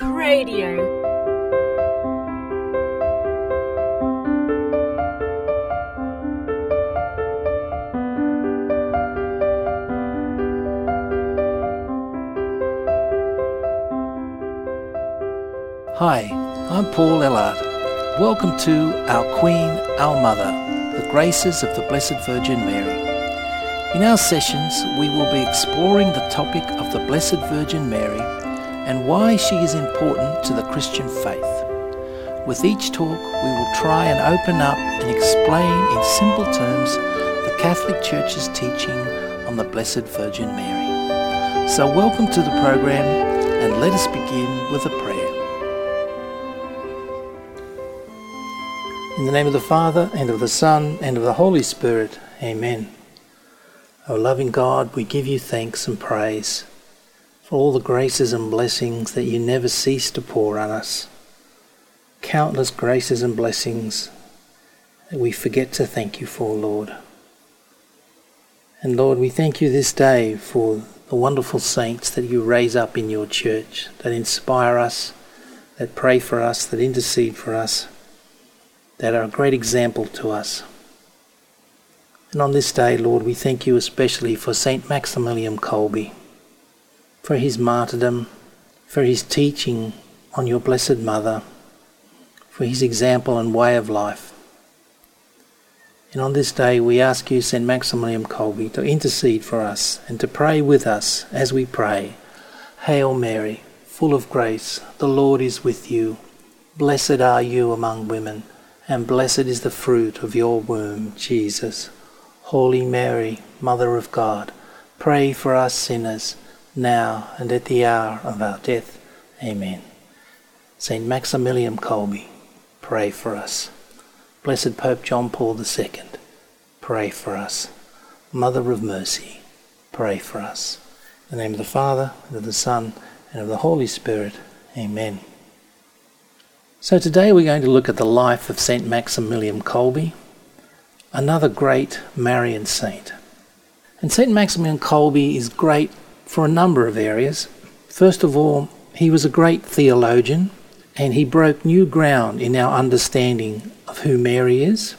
Radio. Hi, I'm Paul Ellard. Welcome to Our Queen, Our Mother, the Graces of the Blessed Virgin Mary. In our sessions, we will be exploring the topic of the Blessed Virgin Mary and why she is important to the Christian faith. With each talk, we will try and open up and explain in simple terms the Catholic Church's teaching on the Blessed Virgin Mary. So welcome to the program and let us begin with a prayer. In the name of the Father, and of the Son, and of the Holy Spirit. Amen. O loving God, we give you thanks and praise for all the graces and blessings that you never cease to pour on us. Countless graces and blessings that we forget to thank you for, Lord. And Lord, we thank you this day for the wonderful saints that you raise up in your church, that inspire us, that pray for us, that intercede for us that are a great example to us. And on this day, Lord, we thank you especially for St. Maximilian Kolbe, for his martyrdom, for his teaching on your Blessed Mother, for his example and way of life. And on this day, we ask you, St. Maximilian Kolbe, to intercede for us and to pray with us as we pray. Hail Mary, full of grace, the Lord is with you. Blessed are you among women and blessed is the fruit of your womb, Jesus. Holy Mary, Mother of God, pray for us sinners, now and at the hour of our death. Amen. Saint Maximilian Kolbe, pray for us. Blessed Pope John Paul II, pray for us. Mother of Mercy, pray for us. In the name of the Father, and of the Son, and of the Holy Spirit. Amen. So today we're going to look at the life of St. Maximilian Kolbe, another great Marian saint. And St. Maximilian Kolbe is great for a number of areas. First of all, he was a great theologian and he broke new ground in our understanding of who Mary is,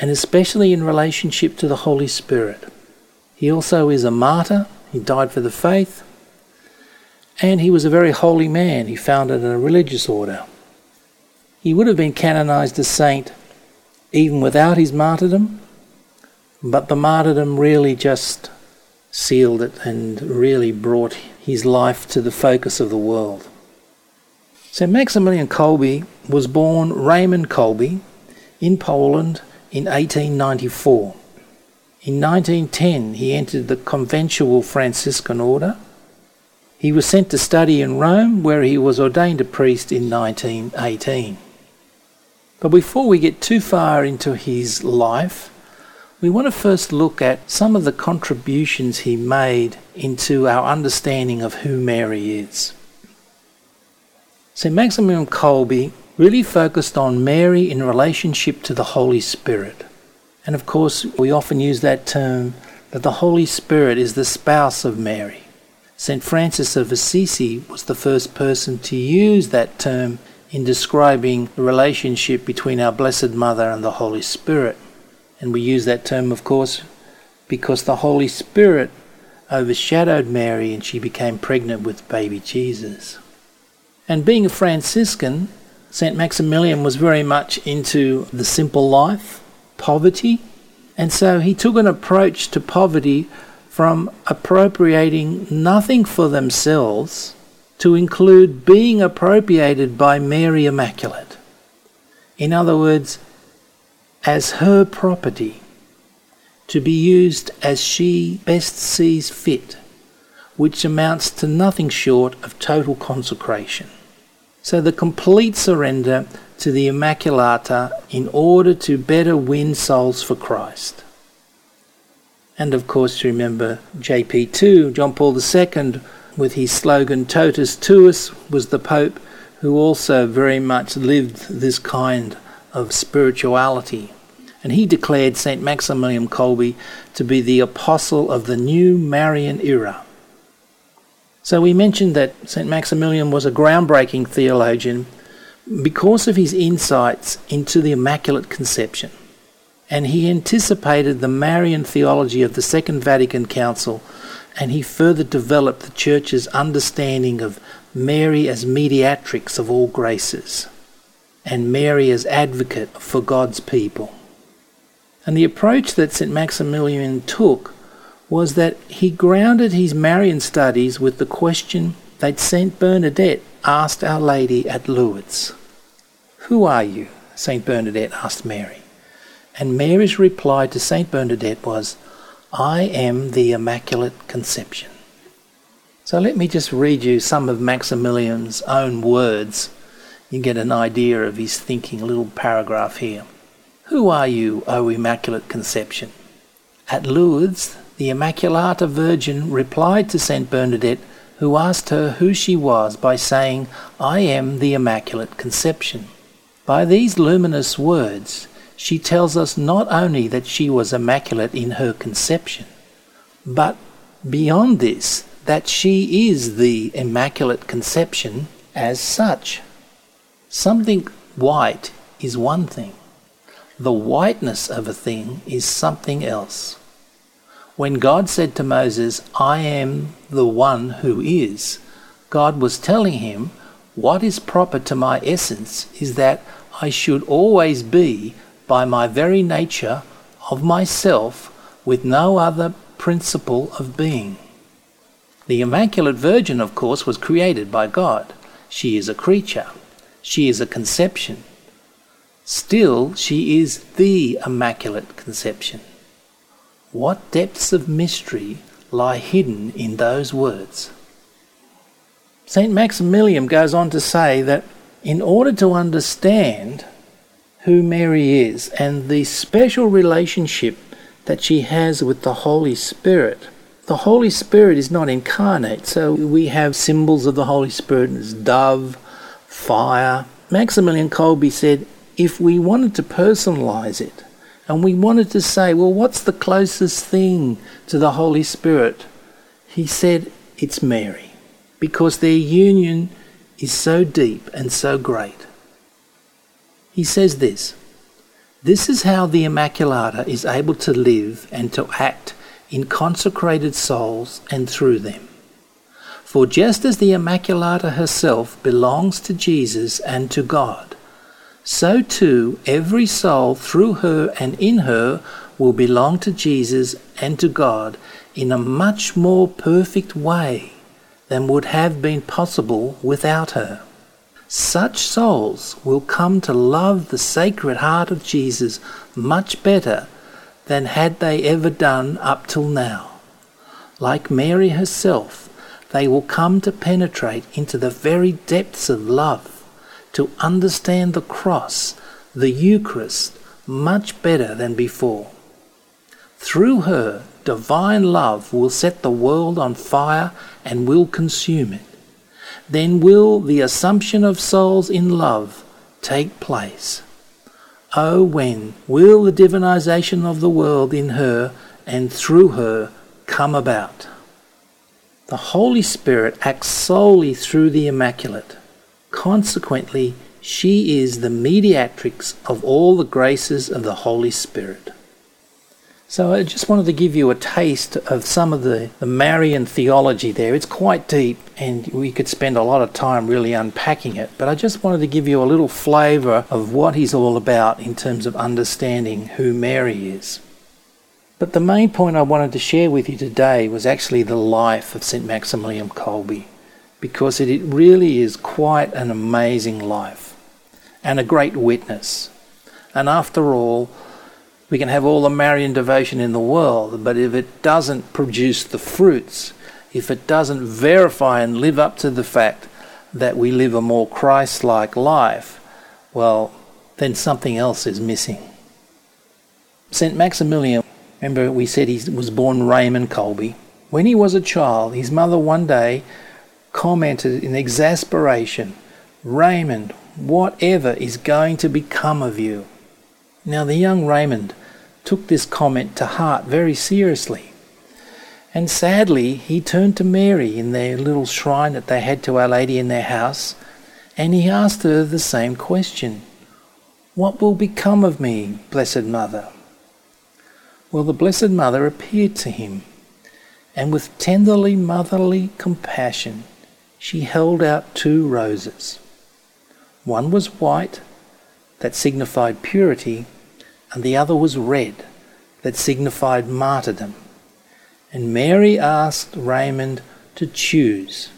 and especially in relationship to the Holy Spirit. He also is a martyr, he died for the faith, and he was a very holy man. He founded a religious order. He would have been canonized a saint even without his martyrdom, but the martyrdom really just sealed it and really brought his life to the focus of the world. St. Maximilian Kolbe was born Raymond Kolbe in Poland in 1894. In 1910, he entered the conventual Franciscan order. He was sent to study in Rome, where he was ordained a priest in 1918. But before we get too far into his life, we want to first look at some of the contributions he made into our understanding of who Mary is. St. Maximilian Kolbe really focused on Mary in relationship to the Holy Spirit. And of course, we often use that term that the Holy Spirit is the spouse of Mary. St. Francis of Assisi was the first person to use that term in describing the relationship between our Blessed Mother and the Holy Spirit. And we use that term, of course, because the Holy Spirit overshadowed Mary and she became pregnant with baby Jesus. And being a Franciscan, St. Maximilian was very much into the simple life, poverty, and so he took an approach to poverty from appropriating nothing for themselves to include being appropriated by Mary Immaculate. In other words, as her property, to be used as she best sees fit, which amounts to nothing short of total consecration. So the complete surrender to the Immaculata in order to better win souls for Christ. And of course, remember JP2, John Paul II, with his slogan Totus Tuus, was the Pope who also very much lived this kind of spirituality. And he declared St. Maximilian Kolbe to be the apostle of the new Marian era. So we mentioned that St. Maximilian was a groundbreaking theologian because of his insights into the Immaculate Conception. And he anticipated the Marian theology of the Second Vatican Council and he further developed the Church's understanding of Mary as mediatrix of all graces and Mary as advocate for God's people. And the approach that St. Maximilian took was that he grounded his Marian studies with the question that St. Bernadette asked Our Lady at Lourdes Who are you? St. Bernadette asked Mary. And Mary's reply to St. Bernadette was, I am the Immaculate Conception. So let me just read you some of Maximilian's own words. You get an idea of his thinking, a little paragraph here. Who are you, O Immaculate Conception? At Lourdes, the Immaculata Virgin replied to Saint Bernadette, who asked her who she was by saying, I am the Immaculate Conception. By these luminous words, she tells us not only that she was immaculate in her conception, but beyond this, that she is the Immaculate Conception as such. Something white is one thing, the whiteness of a thing is something else. When God said to Moses, I am the one who is, God was telling him, What is proper to my essence is that I should always be, by my very nature, of myself, with no other principle of being. The Immaculate Virgin, of course, was created by God. She is a creature. She is a conception. Still, she is the Immaculate Conception. What depths of mystery lie hidden in those words? St. Maximilian goes on to say that in order to understand who Mary is and the special relationship that she has with the Holy Spirit, the Holy Spirit is not incarnate, so we have symbols of the Holy Spirit as dove, fire. Maximilian Kolbe said if we wanted to personalize it, and we wanted to say, well, what's the closest thing to the Holy Spirit? He said, it's Mary, because their union is so deep and so great. He says this This is how the Immaculata is able to live and to act in consecrated souls and through them. For just as the Immaculata herself belongs to Jesus and to God, so too every soul through her and in her will belong to Jesus and to God in a much more perfect way than would have been possible without her. Such souls will come to love the Sacred Heart of Jesus much better than had they ever done up till now. Like Mary herself, they will come to penetrate into the very depths of love to understand the cross, the Eucharist, much better than before. Through her, divine love will set the world on fire and will consume it. Then will the assumption of souls in love take place. Oh, when will the divinization of the world in her and through her come about? The Holy Spirit acts solely through the Immaculate. Consequently, she is the mediatrix of all the graces of the Holy Spirit. So I just wanted to give you a taste of some of the, the Marian theology there. It's quite deep and we could spend a lot of time really unpacking it, but I just wanted to give you a little flavour of what he's all about in terms of understanding who Mary is. But the main point I wanted to share with you today was actually the life of St. Maximilian Kolbe because it really is quite an amazing life and a great witness. And after all, we can have all the Marian devotion in the world, but if it doesn't produce the fruits, if it doesn't verify and live up to the fact that we live a more Christ like life, well, then something else is missing. St. Maximilian, remember we said he was born Raymond Kolbe. When he was a child, his mother one day commented in exasperation, Raymond, whatever is going to become of you? Now, the young Raymond took this comment to heart very seriously. And sadly, he turned to Mary in their little shrine that they had to Our Lady in their house, and he asked her the same question What will become of me, Blessed Mother? Well, the Blessed Mother appeared to him, and with tenderly motherly compassion, she held out two roses. One was white, that signified purity, and the other was red, that signified martyrdom. And Mary asked Raymond to choose.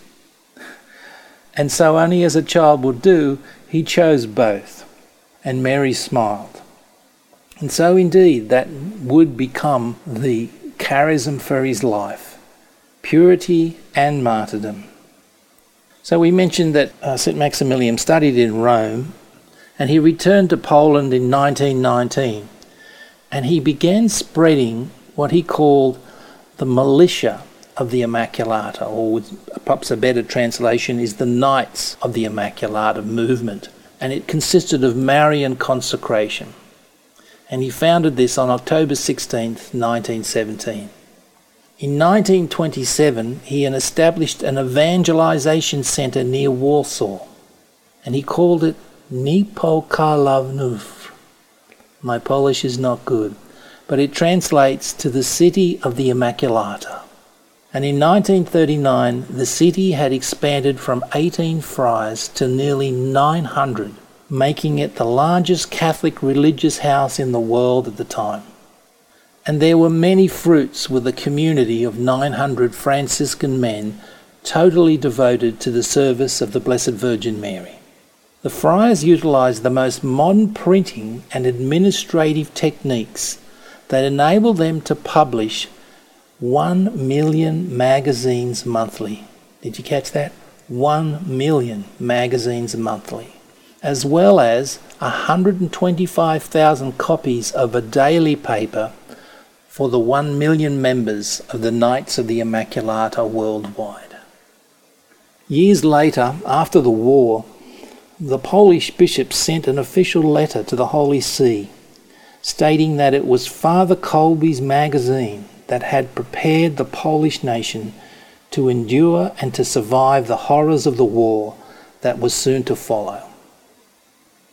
And so, only as a child would do, he chose both. And Mary smiled. And so, indeed, that would become the charism for his life purity and martyrdom. So, we mentioned that uh, St. Maximilian studied in Rome and he returned to Poland in 1919 and he began spreading what he called the militia of the Immaculata, or perhaps a better translation is the Knights of the Immaculata movement, and it consisted of Marian consecration. And he founded this on October 16, 1917. In 1927, he established an evangelization center near Warsaw, and he called it Niepokalanów. My Polish is not good but it translates to the City of the Immaculata. And in 1939, the city had expanded from 18 friars to nearly 900, making it the largest Catholic religious house in the world at the time. And there were many fruits with a community of 900 Franciscan men totally devoted to the service of the Blessed Virgin Mary. The friars utilized the most modern printing and administrative techniques that enable them to publish 1 million magazines monthly. Did you catch that? 1 million magazines monthly, as well as 125,000 copies of a daily paper for the 1 million members of the Knights of the Immaculata worldwide. Years later, after the war, the Polish bishops sent an official letter to the Holy See stating that it was Father Kolbe's magazine that had prepared the Polish nation to endure and to survive the horrors of the war that was soon to follow.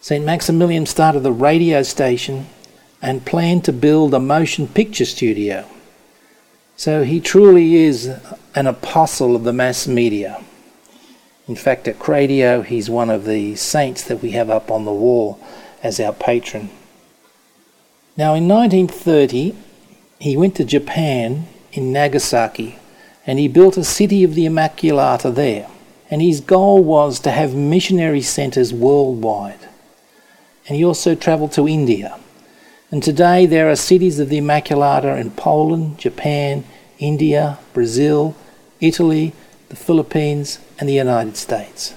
St. Maximilian started the radio station and planned to build a motion picture studio. So he truly is an apostle of the mass media. In fact, at Cradio, he's one of the saints that we have up on the wall as our patron. Now, in 1930, he went to Japan in Nagasaki and he built a city of the Immaculata there. And his goal was to have missionary centres worldwide. And he also travelled to India. And today there are cities of the Immaculata in Poland, Japan, India, Brazil, Italy, the Philippines, and the United States.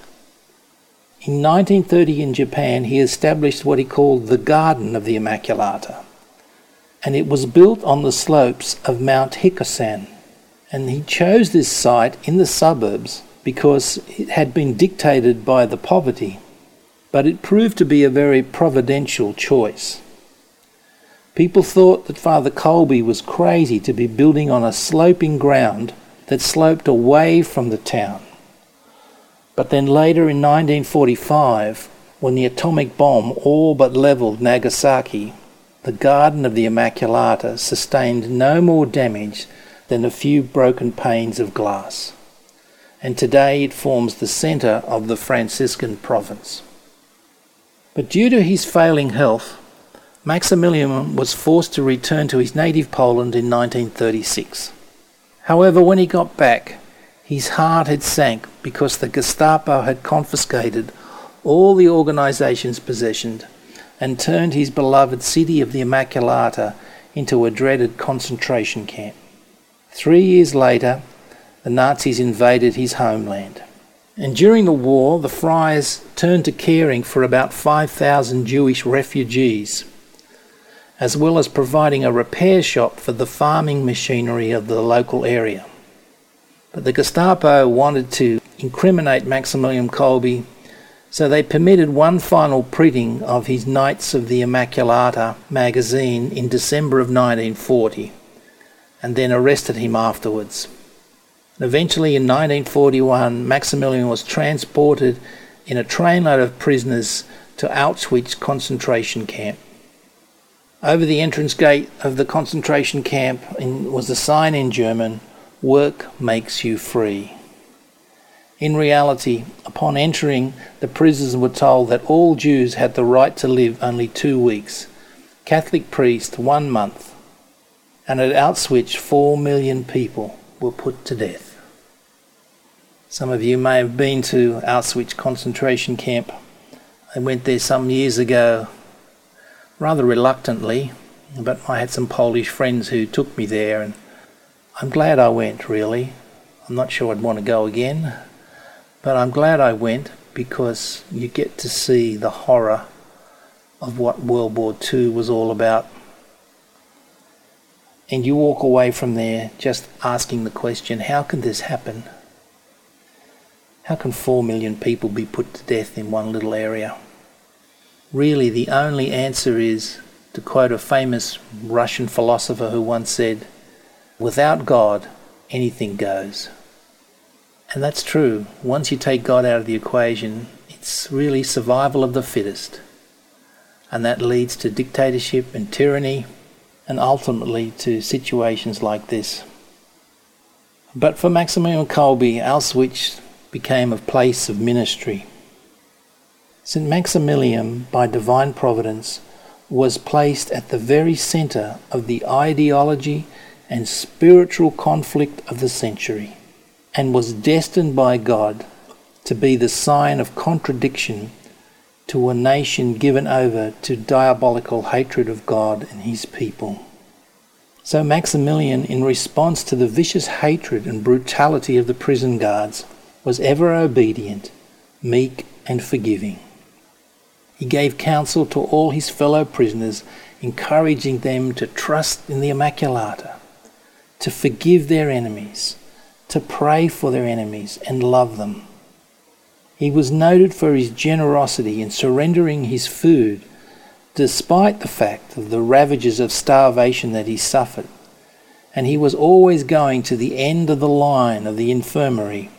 In 1930 in Japan, he established what he called the Garden of the Immaculata and it was built on the slopes of Mount Hikosan. And he chose this site in the suburbs because it had been dictated by the poverty, but it proved to be a very providential choice. People thought that Father Kolbe was crazy to be building on a sloping ground that sloped away from the town. But then later in 1945, when the atomic bomb all but leveled Nagasaki, the Garden of the Immaculata sustained no more damage than a few broken panes of glass, and today it forms the centre of the Franciscan province. But due to his failing health, Maximilian was forced to return to his native Poland in 1936. However, when he got back, his heart had sank because the Gestapo had confiscated all the organization's possessions and turned his beloved city of the Immaculata into a dreaded concentration camp. Three years later, the Nazis invaded his homeland. And during the war, the friars turned to caring for about 5,000 Jewish refugees, as well as providing a repair shop for the farming machinery of the local area. But the Gestapo wanted to incriminate Maximilian Kolbe so they permitted one final printing of his Knights of the Immaculata magazine in December of 1940. and then arrested him afterwards. Eventually, in 1941, Maximilian was transported in a trainload of prisoners to Auschwitz concentration camp. Over the entrance gate of the concentration camp was a sign in German Work makes you free. In reality, upon entering, the prisoners were told that all Jews had the right to live only two weeks, Catholic priests one month, and at Auschwitz, four million people were put to death. Some of you may have been to Auschwitz concentration camp. I went there some years ago, rather reluctantly, but I had some Polish friends who took me there, and I'm glad I went, really. I'm not sure I'd want to go again. But I'm glad I went because you get to see the horror of what World War II was all about. And you walk away from there just asking the question how can this happen? How can four million people be put to death in one little area? Really, the only answer is to quote a famous Russian philosopher who once said, Without God, anything goes. And that's true. Once you take God out of the equation, it's really survival of the fittest. And that leads to dictatorship and tyranny, and ultimately to situations like this. But for Maximilian Kolbe, Auschwitz became a place of ministry. St. Maximilian, by divine providence, was placed at the very centre of the ideology and spiritual conflict of the century and was destined by God to be the sign of contradiction to a nation given over to diabolical hatred of God and his people. So Maximilian, in response to the vicious hatred and brutality of the prison guards, was ever obedient, meek, and forgiving. He gave counsel to all his fellow prisoners, encouraging them to trust in the Immaculata, to forgive their enemies, to pray for their enemies and love them. He was noted for his generosity in surrendering his food, despite the fact of the ravages of starvation that he suffered, and he was always going to the end of the line of the infirmary,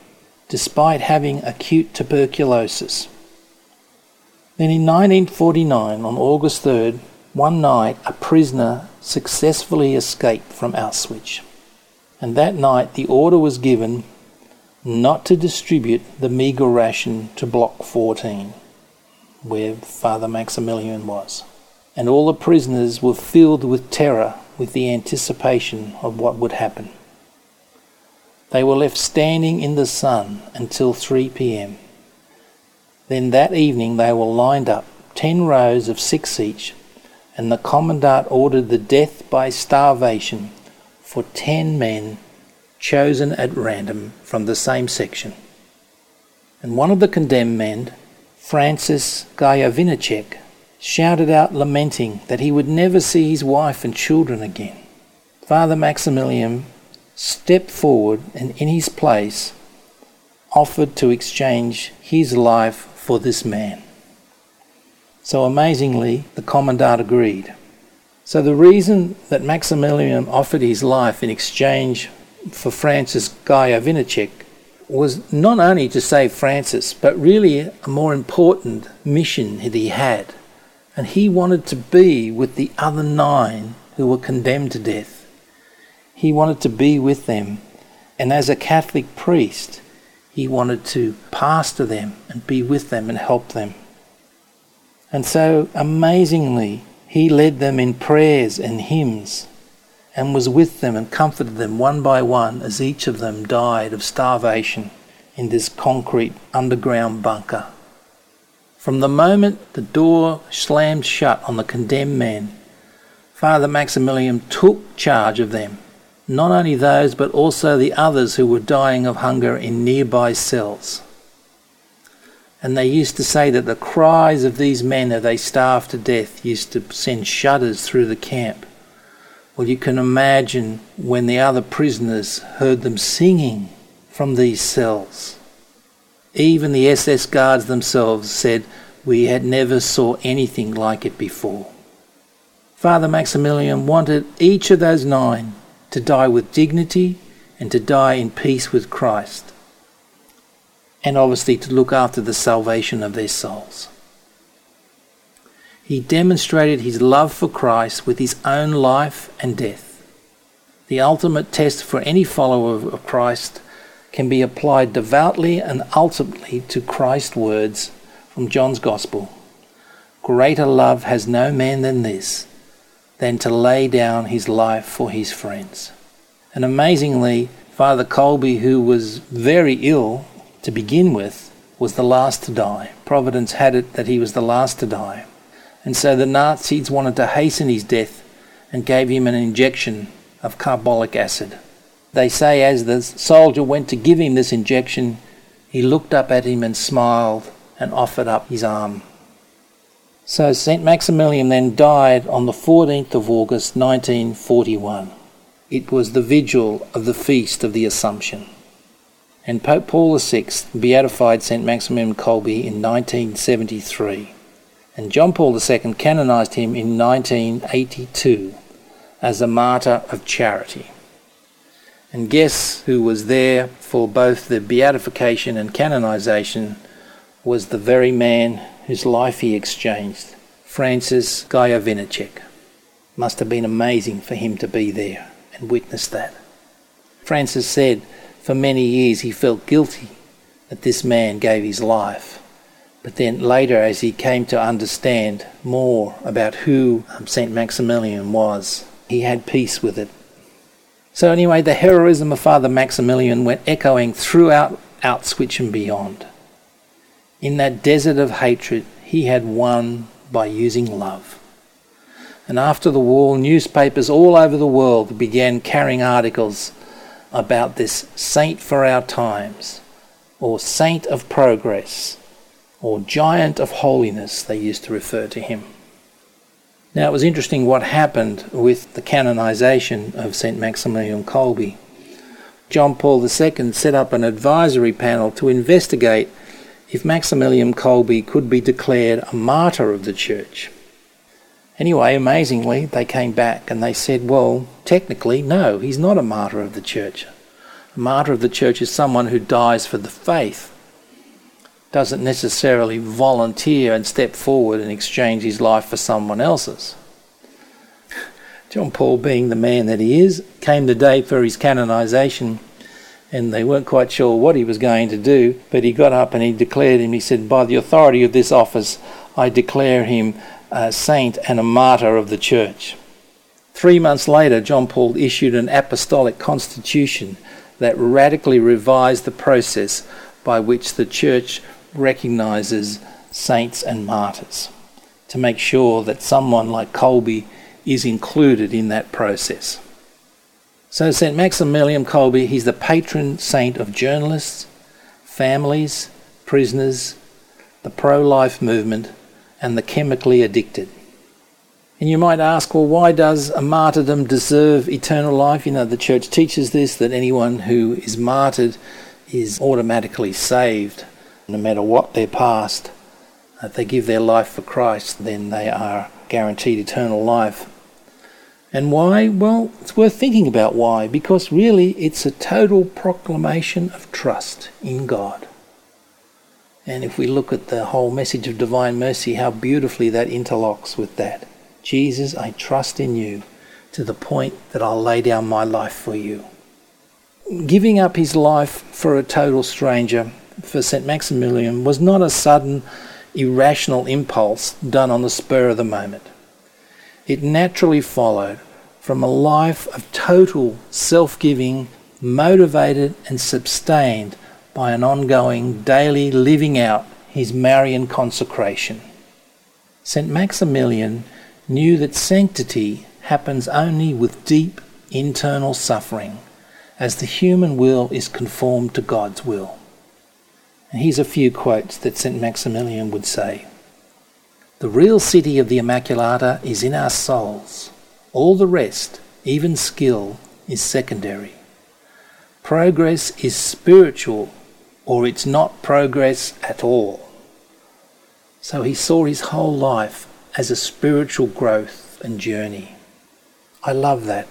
despite having acute tuberculosis. Then in 1949, on August 3rd, one night a prisoner successfully escaped from Auschwitz and that night the order was given not to distribute the meagre ration to Block 14, where Father Maximilian was. And all the prisoners were filled with terror with the anticipation of what would happen. They were left standing in the sun until 3 p.m. Then that evening they were lined up, ten rows of six each, and the commandant ordered the death by starvation for 10 men chosen at random from the same section. And one of the condemned men, Francis Gajowniczek, shouted out lamenting that he would never see his wife and children again. Father Maximilian stepped forward and in his place offered to exchange his life for this man. So amazingly, the commandant agreed. So the reason that Maximilian offered his life in exchange for Francis Gajowniczek was not only to save Francis, but really a more important mission that he had. And he wanted to be with the other nine who were condemned to death. He wanted to be with them. And as a Catholic priest, he wanted to pastor them and be with them and help them. And so, amazingly, he led them in prayers and hymns and was with them and comforted them one by one as each of them died of starvation in this concrete underground bunker. From the moment the door slammed shut on the condemned men, Father Maximilian took charge of them, not only those but also the others who were dying of hunger in nearby cells. And they used to say that the cries of these men as they starved to death used to send shudders through the camp. Well, you can imagine when the other prisoners heard them singing from these cells. Even the SS guards themselves said, We had never saw anything like it before. Father Maximilian wanted each of those nine to die with dignity and to die in peace with Christ, and obviously to look after the salvation of their souls. He demonstrated his love for Christ with his own life and death. The ultimate test for any follower of Christ can be applied devoutly and ultimately to Christ's words from John's Gospel. Greater love has no man than this, than to lay down his life for his friends. And amazingly, Father Kolbe, who was very ill to begin with, was the last to die. Providence had it that he was the last to die. And so the Nazis wanted to hasten his death and gave him an injection of carbolic acid. They say as the soldier went to give him this injection, he looked up at him and smiled and offered up his arm. So St. Maximilian then died on the 14th of August 1941. It was the vigil of the Feast of the Assumption. And Pope Paul VI beatified St. Maximilian Kolbe in 1973. And John Paul II canonized him in 1982 as a martyr of charity. And guess who was there for both the beatification and canonization was the very man whose life he exchanged, Francis Gajowniczek. Must have been amazing for him to be there and witness that. Francis said for many years he felt guilty that this man gave his life. But then later, as he came to understand more about who um, St. Maximilian was, he had peace with it so, anyway, the heroism of Father Maximilian went echoing throughout Auschwitz and beyond. In that desert of hatred, he had won by using love. And after the war, newspapers all over the world began carrying articles about this saint for our times, or saint of progress, or giant of holiness, they used to refer to him. Now, it was interesting what happened with the canonization of St. Maximilian Kolbe. John Paul II set up an advisory panel to investigate if Maximilian Kolbe could be declared a martyr of the church. Anyway, amazingly, they came back and they said, well, technically, no, he's not a martyr of the church. A martyr of the church is someone who dies for the faith doesn't necessarily volunteer and step forward and exchange his life for someone else's. John Paul, being the man that he is, came the day for his canonization, and they weren't quite sure what he was going to do, but he got up and he declared him, he said, By the authority of this office, I declare him a saint and a martyr of the church. Three months later, John Paul issued an apostolic constitution that radically revised the process by which the church recognizes saints and martyrs to make sure that someone like Kolbe is included in that process. So, St. Maximilian Kolbe, he's the patron saint of journalists, families, prisoners, the pro life movement, and the chemically addicted. And you might ask, well, why does a martyrdom deserve eternal life? You know, the church teaches this that anyone who is martyred is automatically saved no matter what their past, if they give their life for Christ, then they are guaranteed eternal life. And why? Well, it's worth thinking about why, because really it's a total proclamation of trust in God. And if we look at the whole message of divine mercy, how beautifully that interlocks with that. Jesus, I trust in you to the point that I'll lay down my life for you. Giving up his life for a total stranger for St. Maximilian was not a sudden, irrational impulse done on the spur of the moment. It naturally followed from a life of total self giving, motivated and sustained by an ongoing daily living out his Marian consecration. St. Maximilian knew that sanctity happens only with deep internal suffering, as the human will is conformed to God's will. And here's a few quotes that St. Maximilian would say The real city of the Immaculata is in our souls. All the rest, even skill, is secondary. Progress is spiritual, or it's not progress at all. So he saw his whole life as a spiritual growth and journey. I love that.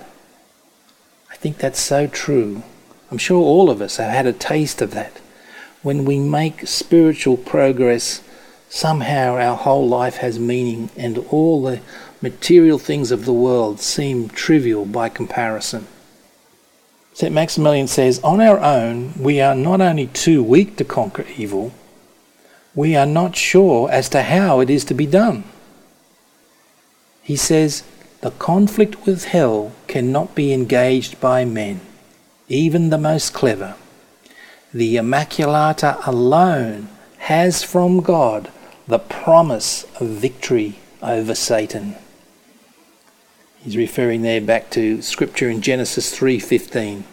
I think that's so true. I'm sure all of us have had a taste of that. When we make spiritual progress, somehow our whole life has meaning and all the material things of the world seem trivial by comparison. St. Maximilian says, On our own, we are not only too weak to conquer evil, we are not sure as to how it is to be done. He says, The conflict with hell cannot be engaged by men, even the most clever. The Immaculata alone has from God the promise of victory over Satan. He's referring there back to scripture in Genesis 3:15.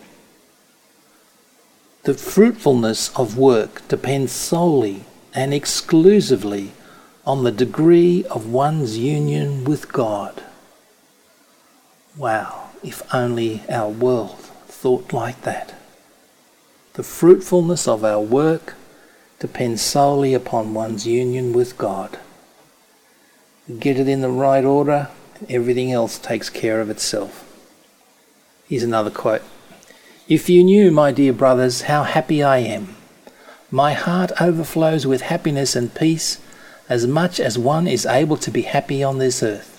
The fruitfulness of work depends solely and exclusively on the degree of one's union with God. Wow, if only our world thought like that. The fruitfulness of our work depends solely upon one's union with God. Get it in the right order, everything else takes care of itself. Here's another quote If you knew, my dear brothers, how happy I am, my heart overflows with happiness and peace as much as one is able to be happy on this earth.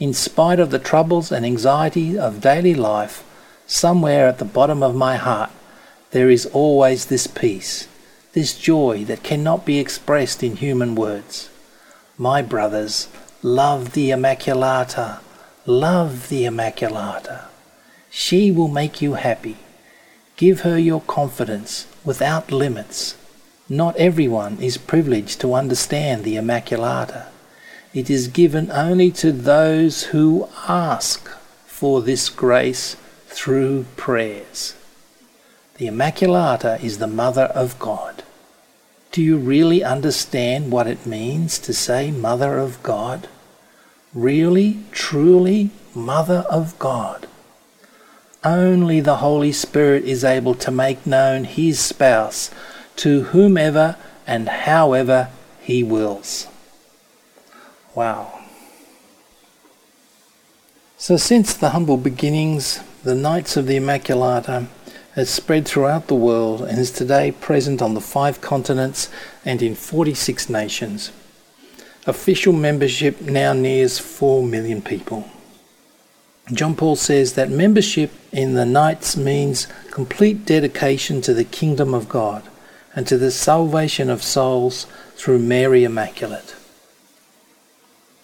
In spite of the troubles and anxiety of daily life, somewhere at the bottom of my heart, there is always this peace, this joy that cannot be expressed in human words. My brothers, Love the Immaculata. Love the Immaculata. She will make you happy. Give her your confidence without limits. Not everyone is privileged to understand the Immaculata. It is given only to those who ask for this grace through prayers. The Immaculata is the Mother of God. Do you really understand what it means to say Mother of God? Really, truly, Mother of God. Only the Holy Spirit is able to make known His spouse to whomever and however He wills. Wow. So, since the humble beginnings, the Knights of the Immaculata has spread throughout the world and is today present on the five continents and in 46 nations. Official membership now nears 4 million people. John Paul says that membership in the Knights means complete dedication to the kingdom of God and to the salvation of souls through Mary Immaculate.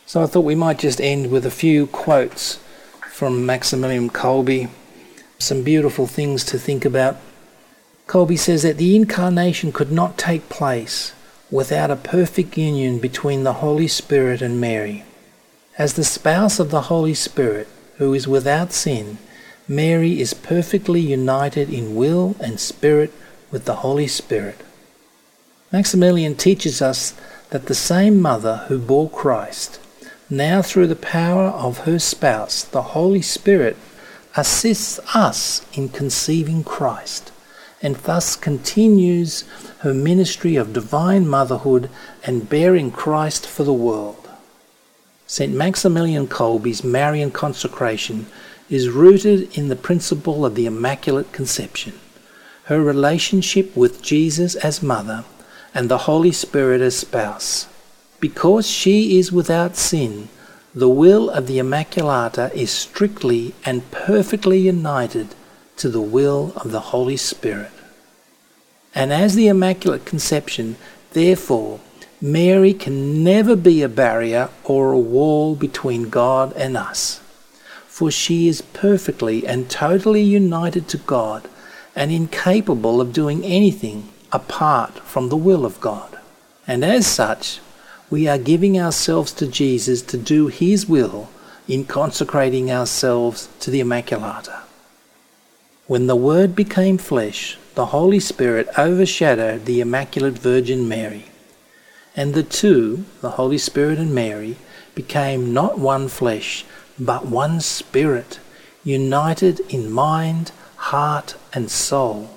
So I thought we might just end with a few quotes from Maximilian Kolbe some beautiful things to think about. Kolbe says that the incarnation could not take place without a perfect union between the Holy Spirit and Mary. As the spouse of the Holy Spirit, who is without sin, Mary is perfectly united in will and spirit with the Holy Spirit. Maximilian teaches us that the same mother who bore Christ, now through the power of her spouse, the Holy Spirit, assists us in conceiving Christ and thus continues her ministry of divine motherhood and bearing Christ for the world. St. Maximilian Kolbe's Marian consecration is rooted in the principle of the Immaculate Conception, her relationship with Jesus as mother and the Holy Spirit as spouse. Because she is without sin, the will of the Immaculata is strictly and perfectly united to the will of the Holy Spirit. And as the Immaculate Conception, therefore, Mary can never be a barrier or a wall between God and us, for she is perfectly and totally united to God and incapable of doing anything apart from the will of God. And as such, we are giving ourselves to Jesus to do His will in consecrating ourselves to the Immaculata. When the Word became flesh, the Holy Spirit overshadowed the Immaculate Virgin Mary, and the two, the Holy Spirit and Mary, became not one flesh, but one spirit, united in mind, heart, and soul.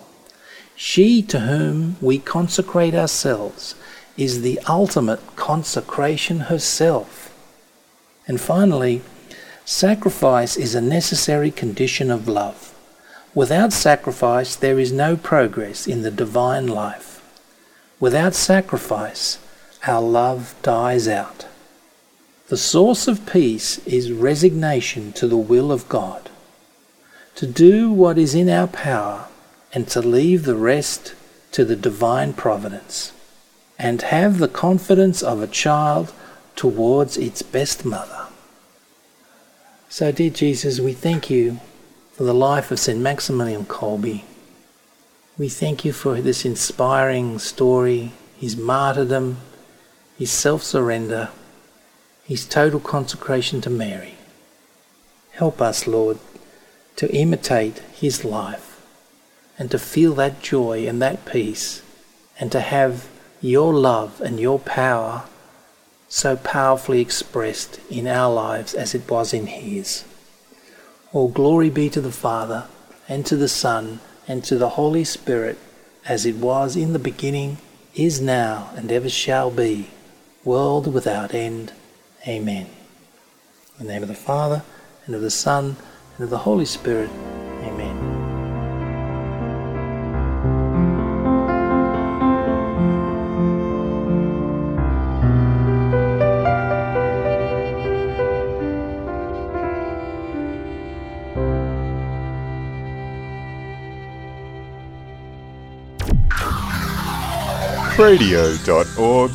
She to whom we consecrate ourselves is the ultimate consecration herself. And finally, sacrifice is a necessary condition of love. Without sacrifice, there is no progress in the divine life. Without sacrifice, our love dies out. The source of peace is resignation to the will of God, to do what is in our power and to leave the rest to the divine providence, and have the confidence of a child towards its best mother. So, dear Jesus, we thank you for the life of St. Maximilian Kolbe. We thank you for this inspiring story, his martyrdom, his self surrender, his total consecration to Mary. Help us, Lord, to imitate his life and to feel that joy and that peace and to have your love and your power so powerfully expressed in our lives as it was in his. All glory be to the Father, and to the Son, and to the Holy Spirit, as it was in the beginning, is now, and ever shall be, world without end. Amen. In the name of the Father, and of the Son, and of the Holy Spirit. radio.org.au